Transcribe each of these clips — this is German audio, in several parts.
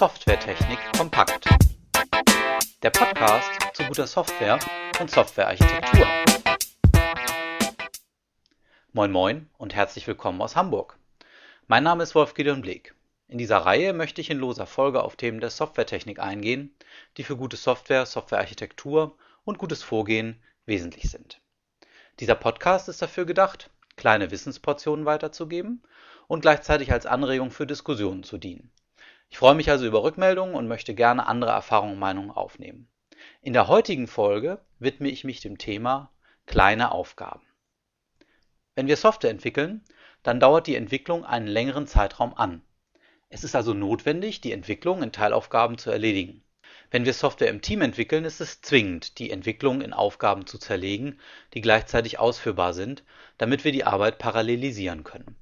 Softwaretechnik kompakt. Der Podcast zu guter Software und Softwarearchitektur. Moin moin und herzlich willkommen aus Hamburg. Mein Name ist Wolf-Gideon Bleek. In dieser Reihe möchte ich in loser Folge auf Themen der Softwaretechnik eingehen, die für gute Software, Softwarearchitektur und gutes Vorgehen wesentlich sind. Dieser Podcast ist dafür gedacht, kleine Wissensportionen weiterzugeben und gleichzeitig als Anregung für Diskussionen zu dienen. Ich freue mich also über Rückmeldungen und möchte gerne andere Erfahrungen und Meinungen aufnehmen. In der heutigen Folge widme ich mich dem Thema kleine Aufgaben. Wenn wir Software entwickeln, dann dauert die Entwicklung einen längeren Zeitraum an. Es ist also notwendig, die Entwicklung in Teilaufgaben zu erledigen. Wenn wir Software im Team entwickeln, ist es zwingend, die Entwicklung in Aufgaben zu zerlegen, die gleichzeitig ausführbar sind, damit wir die Arbeit parallelisieren können.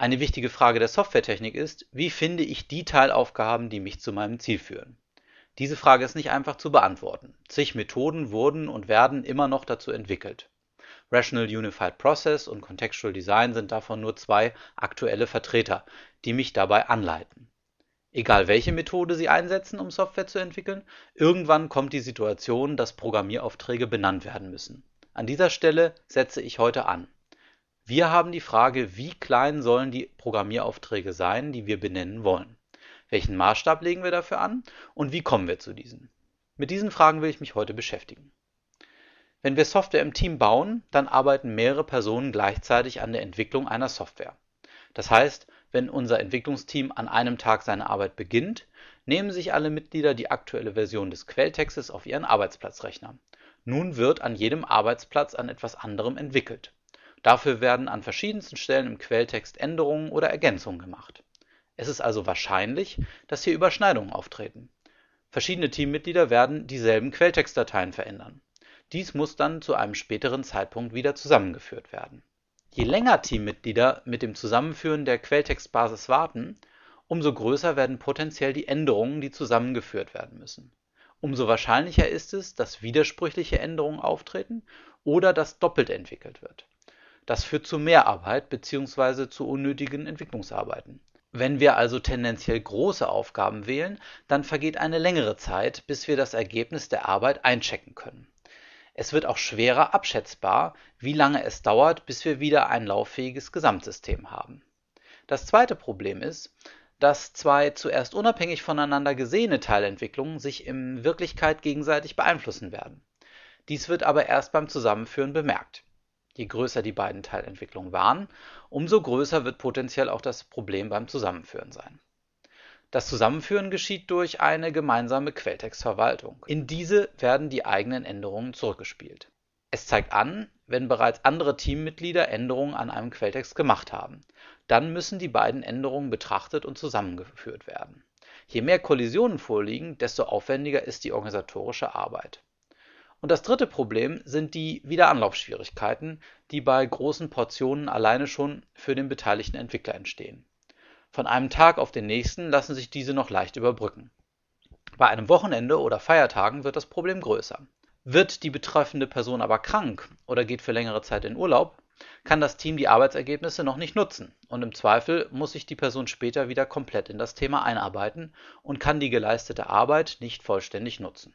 Eine wichtige Frage der Softwaretechnik ist, wie finde ich die Teilaufgaben, die mich zu meinem Ziel führen? Diese Frage ist nicht einfach zu beantworten. Zig Methoden wurden und werden immer noch dazu entwickelt. Rational Unified Process und Contextual Design sind davon nur zwei aktuelle Vertreter, die mich dabei anleiten. Egal welche Methode Sie einsetzen, um Software zu entwickeln, irgendwann kommt die Situation, dass Programmieraufträge benannt werden müssen. An dieser Stelle setze ich heute an. Wir haben die Frage, wie klein sollen die Programmieraufträge sein, die wir benennen wollen? Welchen Maßstab legen wir dafür an und wie kommen wir zu diesen? Mit diesen Fragen will ich mich heute beschäftigen. Wenn wir Software im Team bauen, dann arbeiten mehrere Personen gleichzeitig an der Entwicklung einer Software. Das heißt, wenn unser Entwicklungsteam an einem Tag seine Arbeit beginnt, nehmen sich alle Mitglieder die aktuelle Version des Quelltextes auf ihren Arbeitsplatzrechner. Nun wird an jedem Arbeitsplatz an etwas anderem entwickelt. Dafür werden an verschiedensten Stellen im Quelltext Änderungen oder Ergänzungen gemacht. Es ist also wahrscheinlich, dass hier Überschneidungen auftreten. Verschiedene Teammitglieder werden dieselben Quelltextdateien verändern. Dies muss dann zu einem späteren Zeitpunkt wieder zusammengeführt werden. Je länger Teammitglieder mit dem Zusammenführen der Quelltextbasis warten, umso größer werden potenziell die Änderungen, die zusammengeführt werden müssen. Umso wahrscheinlicher ist es, dass widersprüchliche Änderungen auftreten oder dass doppelt entwickelt wird. Das führt zu Mehrarbeit bzw. zu unnötigen Entwicklungsarbeiten. Wenn wir also tendenziell große Aufgaben wählen, dann vergeht eine längere Zeit, bis wir das Ergebnis der Arbeit einchecken können. Es wird auch schwerer abschätzbar, wie lange es dauert, bis wir wieder ein lauffähiges Gesamtsystem haben. Das zweite Problem ist, dass zwei zuerst unabhängig voneinander gesehene Teilentwicklungen sich in Wirklichkeit gegenseitig beeinflussen werden. Dies wird aber erst beim Zusammenführen bemerkt. Je größer die beiden Teilentwicklungen waren, umso größer wird potenziell auch das Problem beim Zusammenführen sein. Das Zusammenführen geschieht durch eine gemeinsame Quelltextverwaltung. In diese werden die eigenen Änderungen zurückgespielt. Es zeigt an, wenn bereits andere Teammitglieder Änderungen an einem Quelltext gemacht haben. Dann müssen die beiden Änderungen betrachtet und zusammengeführt werden. Je mehr Kollisionen vorliegen, desto aufwendiger ist die organisatorische Arbeit. Und das dritte Problem sind die Wiederanlaufschwierigkeiten, die bei großen Portionen alleine schon für den beteiligten Entwickler entstehen. Von einem Tag auf den nächsten lassen sich diese noch leicht überbrücken. Bei einem Wochenende oder Feiertagen wird das Problem größer. Wird die betreffende Person aber krank oder geht für längere Zeit in Urlaub, kann das Team die Arbeitsergebnisse noch nicht nutzen und im Zweifel muss sich die Person später wieder komplett in das Thema einarbeiten und kann die geleistete Arbeit nicht vollständig nutzen.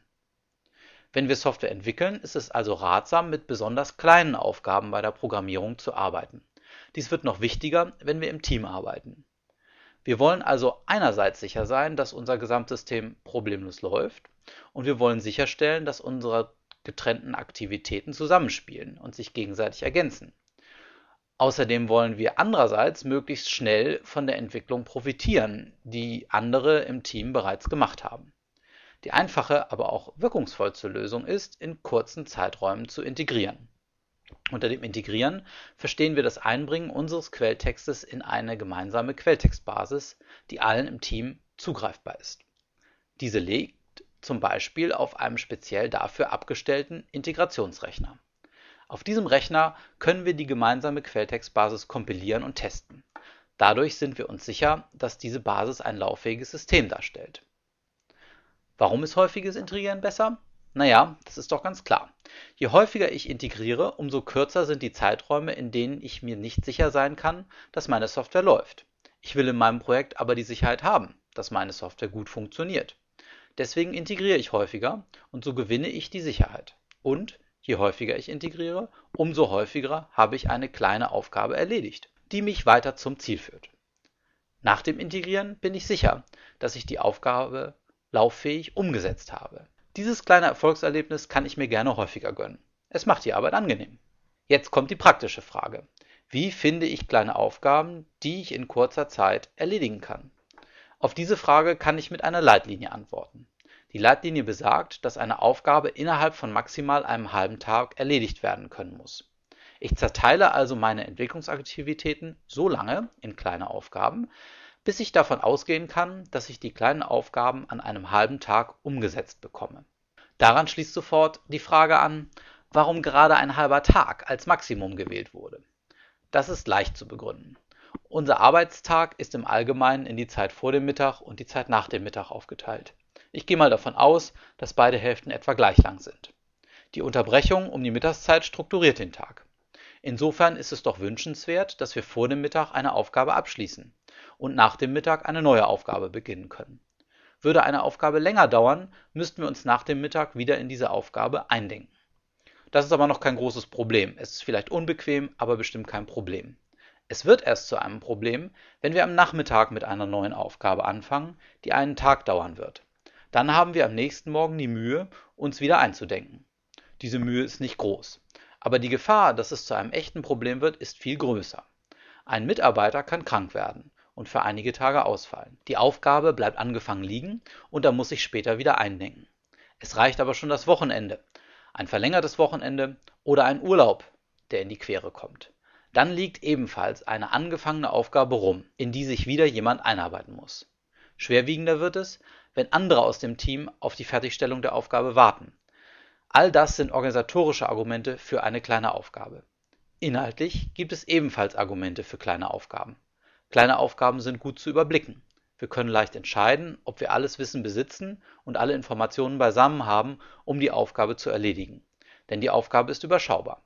Wenn wir Software entwickeln, ist es also ratsam, mit besonders kleinen Aufgaben bei der Programmierung zu arbeiten. Dies wird noch wichtiger, wenn wir im Team arbeiten. Wir wollen also einerseits sicher sein, dass unser Gesamtsystem problemlos läuft und wir wollen sicherstellen, dass unsere getrennten Aktivitäten zusammenspielen und sich gegenseitig ergänzen. Außerdem wollen wir andererseits möglichst schnell von der Entwicklung profitieren, die andere im Team bereits gemacht haben. Die einfache, aber auch wirkungsvollste Lösung ist, in kurzen Zeiträumen zu integrieren. Unter dem Integrieren verstehen wir das Einbringen unseres Quelltextes in eine gemeinsame Quelltextbasis, die allen im Team zugreifbar ist. Diese liegt zum Beispiel auf einem speziell dafür abgestellten Integrationsrechner. Auf diesem Rechner können wir die gemeinsame Quelltextbasis kompilieren und testen. Dadurch sind wir uns sicher, dass diese Basis ein lauffähiges System darstellt. Warum ist häufiges Integrieren besser? Naja, das ist doch ganz klar. Je häufiger ich integriere, umso kürzer sind die Zeiträume, in denen ich mir nicht sicher sein kann, dass meine Software läuft. Ich will in meinem Projekt aber die Sicherheit haben. dass meine Software gut funktioniert. Deswegen integriere ich häufiger und so gewinne ich die Sicherheit. Und je häufiger ich integriere, umso häufiger habe ich eine kleine Aufgabe erledigt, die mich weiter zum Ziel führt. Nach dem Integrieren bin ich sicher, dass ich die Aufgabe lauffähig umgesetzt habe. Dieses kleine Erfolgserlebnis kann ich mir gerne häufiger gönnen. Es macht die Arbeit angenehm. Jetzt kommt die praktische Frage. Wie finde ich kleine Aufgaben, die ich in kurzer Zeit erledigen kann? Auf diese Frage kann ich mit einer Leitlinie antworten. Die Leitlinie besagt, dass eine Aufgabe innerhalb von maximal einem halben Tag erledigt werden können muss. Ich zerteile also meine Entwicklungsaktivitäten so lange in kleine Aufgaben, bis ich davon ausgehen kann, dass ich die kleinen Aufgaben an einem halben Tag umgesetzt bekomme. Daran schließt sofort die Frage an, warum gerade ein halber Tag als Maximum gewählt wurde. Das ist leicht zu begründen. Unser Arbeitstag ist im Allgemeinen in die Zeit vor dem Mittag und die Zeit nach dem Mittag aufgeteilt. Ich gehe mal davon aus, dass beide Hälften etwa gleich lang sind. Die Unterbrechung um die Mittagszeit strukturiert den Tag. Insofern ist es doch wünschenswert, dass wir vor dem Mittag eine Aufgabe abschließen und nach dem Mittag eine neue Aufgabe beginnen können. Würde eine Aufgabe länger dauern, müssten wir uns nach dem Mittag wieder in diese Aufgabe eindenken. Das ist aber noch kein großes Problem. Es ist vielleicht unbequem, aber bestimmt kein Problem. Es wird erst zu einem Problem, wenn wir am Nachmittag mit einer neuen Aufgabe anfangen, die einen Tag dauern wird. Dann haben wir am nächsten Morgen die Mühe, uns wieder einzudenken. Diese Mühe ist nicht groß. Aber die Gefahr, dass es zu einem echten Problem wird, ist viel größer. Ein Mitarbeiter kann krank werden und für einige Tage ausfallen. Die Aufgabe bleibt angefangen liegen und er muss sich später wieder eindenken. Es reicht aber schon das Wochenende, ein verlängertes Wochenende oder ein Urlaub, der in die Quere kommt. Dann liegt ebenfalls eine angefangene Aufgabe rum, in die sich wieder jemand einarbeiten muss. Schwerwiegender wird es, wenn andere aus dem Team auf die Fertigstellung der Aufgabe warten. All das sind organisatorische Argumente für eine kleine Aufgabe. Inhaltlich gibt es ebenfalls Argumente für kleine Aufgaben. Kleine Aufgaben sind gut zu überblicken. Wir können leicht entscheiden, ob wir alles Wissen besitzen und alle Informationen beisammen haben, um die Aufgabe zu erledigen. Denn die Aufgabe ist überschaubar.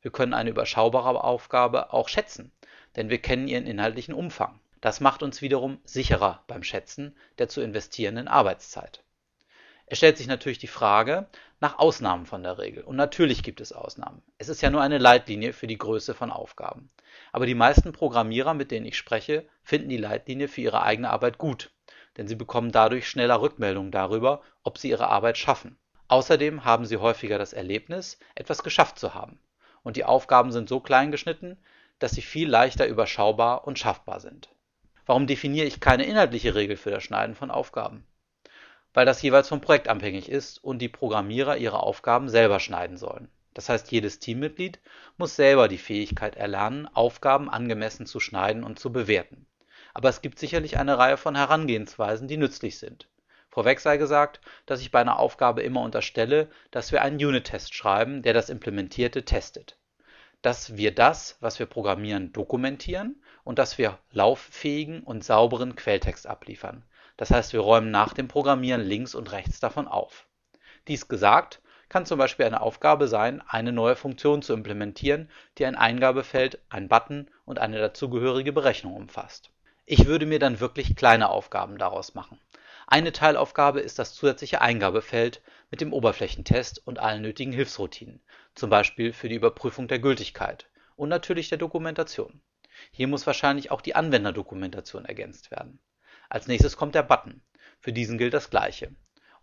Wir können eine überschaubare Aufgabe auch schätzen, denn wir kennen ihren inhaltlichen Umfang. Das macht uns wiederum sicherer beim Schätzen der zu investierenden Arbeitszeit. Es stellt sich natürlich die Frage nach Ausnahmen von der Regel. Und natürlich gibt es Ausnahmen. Es ist ja nur eine Leitlinie für die Größe von Aufgaben. Aber die meisten Programmierer, mit denen ich spreche, finden die Leitlinie für ihre eigene Arbeit gut, denn sie bekommen dadurch schneller Rückmeldungen darüber, ob sie ihre Arbeit schaffen. Außerdem haben sie häufiger das Erlebnis, etwas geschafft zu haben. Und die Aufgaben sind so klein geschnitten, dass sie viel leichter überschaubar und schaffbar sind. Warum definiere ich keine inhaltliche Regel für das Schneiden von Aufgaben? weil das jeweils vom Projekt abhängig ist und die Programmierer ihre Aufgaben selber schneiden sollen. Das heißt, jedes Teammitglied muss selber die Fähigkeit erlernen, Aufgaben angemessen zu schneiden und zu bewerten. Aber es gibt sicherlich eine Reihe von Herangehensweisen, die nützlich sind. Vorweg sei gesagt, dass ich bei einer Aufgabe immer unterstelle, dass wir einen Unit-Test schreiben, der das Implementierte testet. Dass wir das, was wir programmieren, dokumentieren und dass wir lauffähigen und sauberen Quelltext abliefern. Das heißt, wir räumen nach dem Programmieren links und rechts davon auf. Dies gesagt, kann zum Beispiel eine Aufgabe sein, eine neue Funktion zu implementieren, die ein Eingabefeld, ein Button und eine dazugehörige Berechnung umfasst. Ich würde mir dann wirklich kleine Aufgaben daraus machen. Eine Teilaufgabe ist das zusätzliche Eingabefeld mit dem Oberflächentest und allen nötigen Hilfsroutinen, zum Beispiel für die Überprüfung der Gültigkeit und natürlich der Dokumentation. Hier muss wahrscheinlich auch die Anwenderdokumentation ergänzt werden. Als nächstes kommt der Button. Für diesen gilt das Gleiche.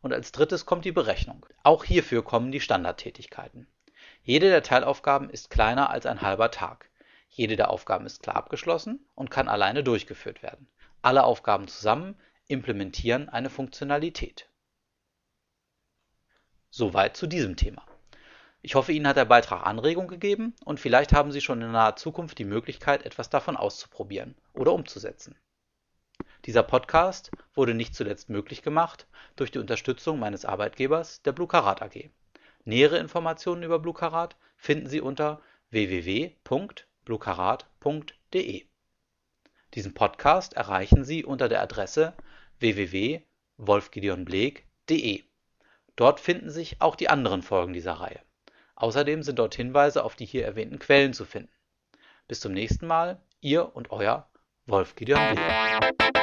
Und als drittes kommt die Berechnung. Auch hierfür kommen die Standardtätigkeiten. Jede der Teilaufgaben ist kleiner als ein halber Tag. Jede der Aufgaben ist klar abgeschlossen und kann alleine durchgeführt werden. Alle Aufgaben zusammen implementieren eine Funktionalität. Soweit zu diesem Thema. Ich hoffe, Ihnen hat der Beitrag Anregung gegeben und vielleicht haben Sie schon in naher Zukunft die Möglichkeit, etwas davon auszuprobieren oder umzusetzen. Dieser Podcast wurde nicht zuletzt möglich gemacht durch die Unterstützung meines Arbeitgebers, der Blukarat AG. Nähere Informationen über Blukarat finden Sie unter www.blukarat.de. Diesen Podcast erreichen Sie unter der Adresse www.wolfgideonbleek.de. Dort finden sich auch die anderen Folgen dieser Reihe. Außerdem sind dort Hinweise auf die hier erwähnten Quellen zu finden. Bis zum nächsten Mal, Ihr und Euer Wolf Gideon Bleek.